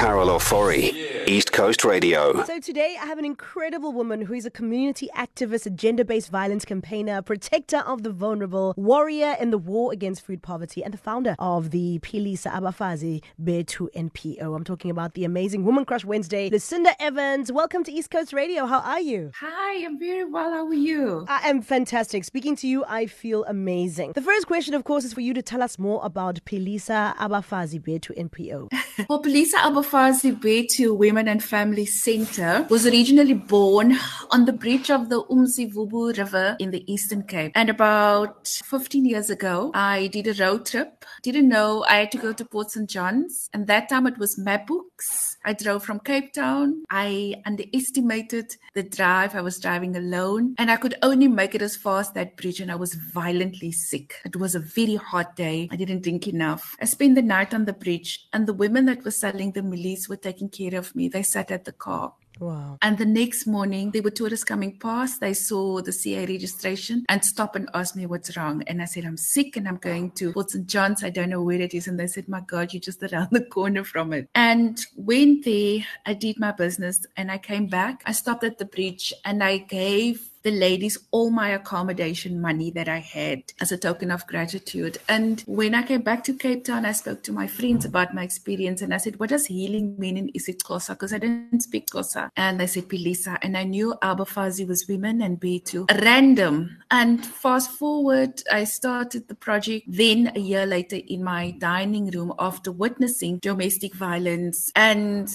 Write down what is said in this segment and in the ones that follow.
Carol Ofori, East Coast Radio. So today I have an incredible woman who is a community activist, a gender-based violence campaigner, protector of the vulnerable, warrior in the war against food poverty, and the founder of the Philisa Abafazi Bethu NPO. I'm talking about the amazing Woman Crush Wednesday, Lucinda Evans. Welcome to East Coast Radio. How are you? Hi, I'm very well. How are you? I am fantastic. Speaking to you, I feel amazing. The first question, of course, is for you to tell us more about Philisa Abafazi Bethu NPO. Philisa Abafazi Bethu Women and Family Center was originally born on the bridge of the Umzimvubu River in the Eastern Cape. And about 15 years ago, I did a road trip. Didn't know I had to go to Port St. John's. And that time it was map books. I drove from Cape Town. I underestimated the drive. I was driving alone and I could only make it as far as that bridge and I was violently sick. It was a very hot day. I didn't drink enough. I spent the night on the bridge and the women that were selling the mealies were taking care of me. They sat at the car. Wow. And the next morning, there were tourists coming past. They saw the CA registration and stopped and asked me what's wrong. And I said, I'm sick and I'm going to Port St. John's. I don't know where it is. And they said, My God, you're just around the corner from it. And went there. I did my business and I came back. I stopped at the bridge and I gave the ladies all my accommodation money that I had as a token of gratitude. And when I came back to Cape Town, I spoke to my friends about my experience and I said, What does healing mean in isiXhosa? Because I didn't speak Xhosa. And they said, Philisa. And I knew Abafazi was women and Bethu. Random. And fast forward, I started the project then a year later in my dining room after witnessing domestic violence and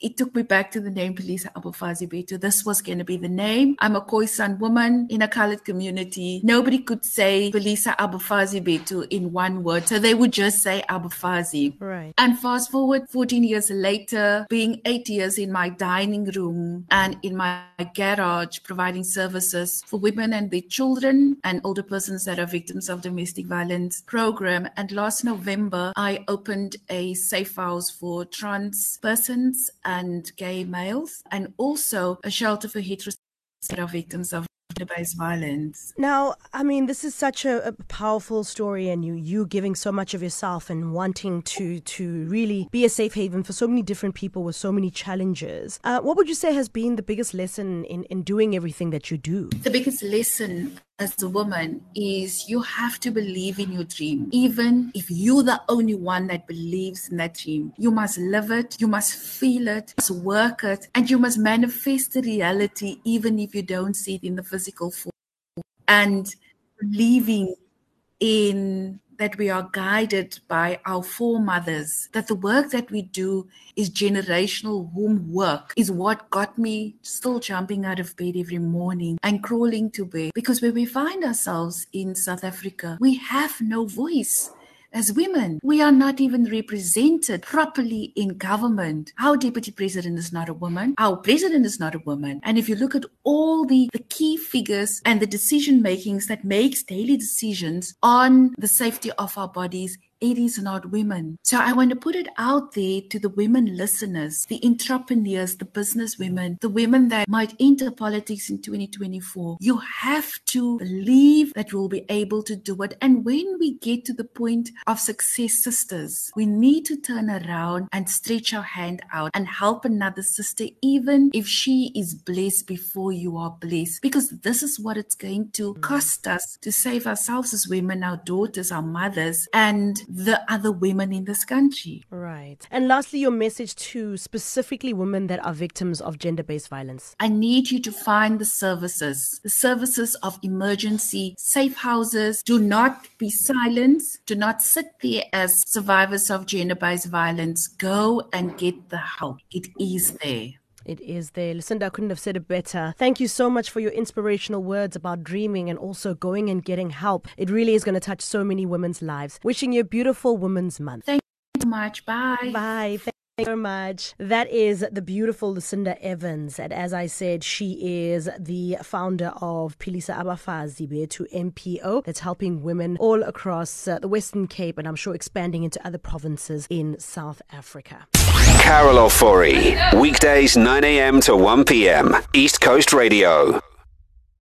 it took me back to the name Philisa Abafazi Bethu. This was going to be the name. I'm a Khoisan woman in a colored community. Nobody could say Philisa Abafazi Bethu in one word. So they would just say Abafazi. Right. And fast forward 14 years later, being eight years in my dining room and in my garage, providing services for women and their children and older persons that are victims of domestic violence program. And last November, I opened a safe house for trans persons and gay males, and also a shelter for heterosexual victims of gender-based violence. Now, I mean, this is such a, a, powerful story, and you you giving so much of yourself and wanting to to really be a safe haven for so many different people with so many challenges. Uh, what would you say has been the biggest lesson in in doing everything that you do? The biggest lesson as a woman is you have to believe in your dream. Even if you're the only one that believes in that dream, you must live it, you must feel it, must work it, and you must manifest the reality even if you don't see it in the physical form. And believing in that we are guided by our foremothers, that the work that we do is generational womb work, is what got me still jumping out of bed every morning and crawling to bed. Because where we find ourselves in South Africa, we have no voice. As women, we are not even represented properly in government. Our deputy president is not a woman. Our president is not a woman. And if you look at all the, the key figures and the decision makings that makes daily decisions on the safety of our bodies, it is not women. So I want to put it out there to the women listeners, the entrepreneurs, the business women, the women that might enter politics in 2024. You have to believe that we'll be able to do it. And when we get to the point of success, sisters, we need to turn around and stretch our hand out and help another sister, even if she is blessed before you are blessed, because this is what it's going to cost us to save ourselves as women, our daughters, our mothers, and the other women in this country. Right. And lastly, your message to specifically women that are victims of gender based violence. I need you to find the services, the services of emergency safe houses. Do not be silent. Do not sit there as survivors of gender based violence. Go and get the help. It is there. It is there. Lucinda, I couldn't have said it better. Thank you so much for your inspirational words about dreaming and also going and getting help. It really is going to touch so many women's lives. Wishing you a beautiful Women's Month. Thank you so much. Bye. Bye. Thank you very much. That is the beautiful Lucinda Evans. And as I said, she is the founder of Philisa Abafazi Bethu NPO that's helping women all across uh, the Western Cape and I'm sure expanding into other provinces in South Africa. Carol Ofori, weekdays 9 a.m. to 1 p.m. East Coast Radio.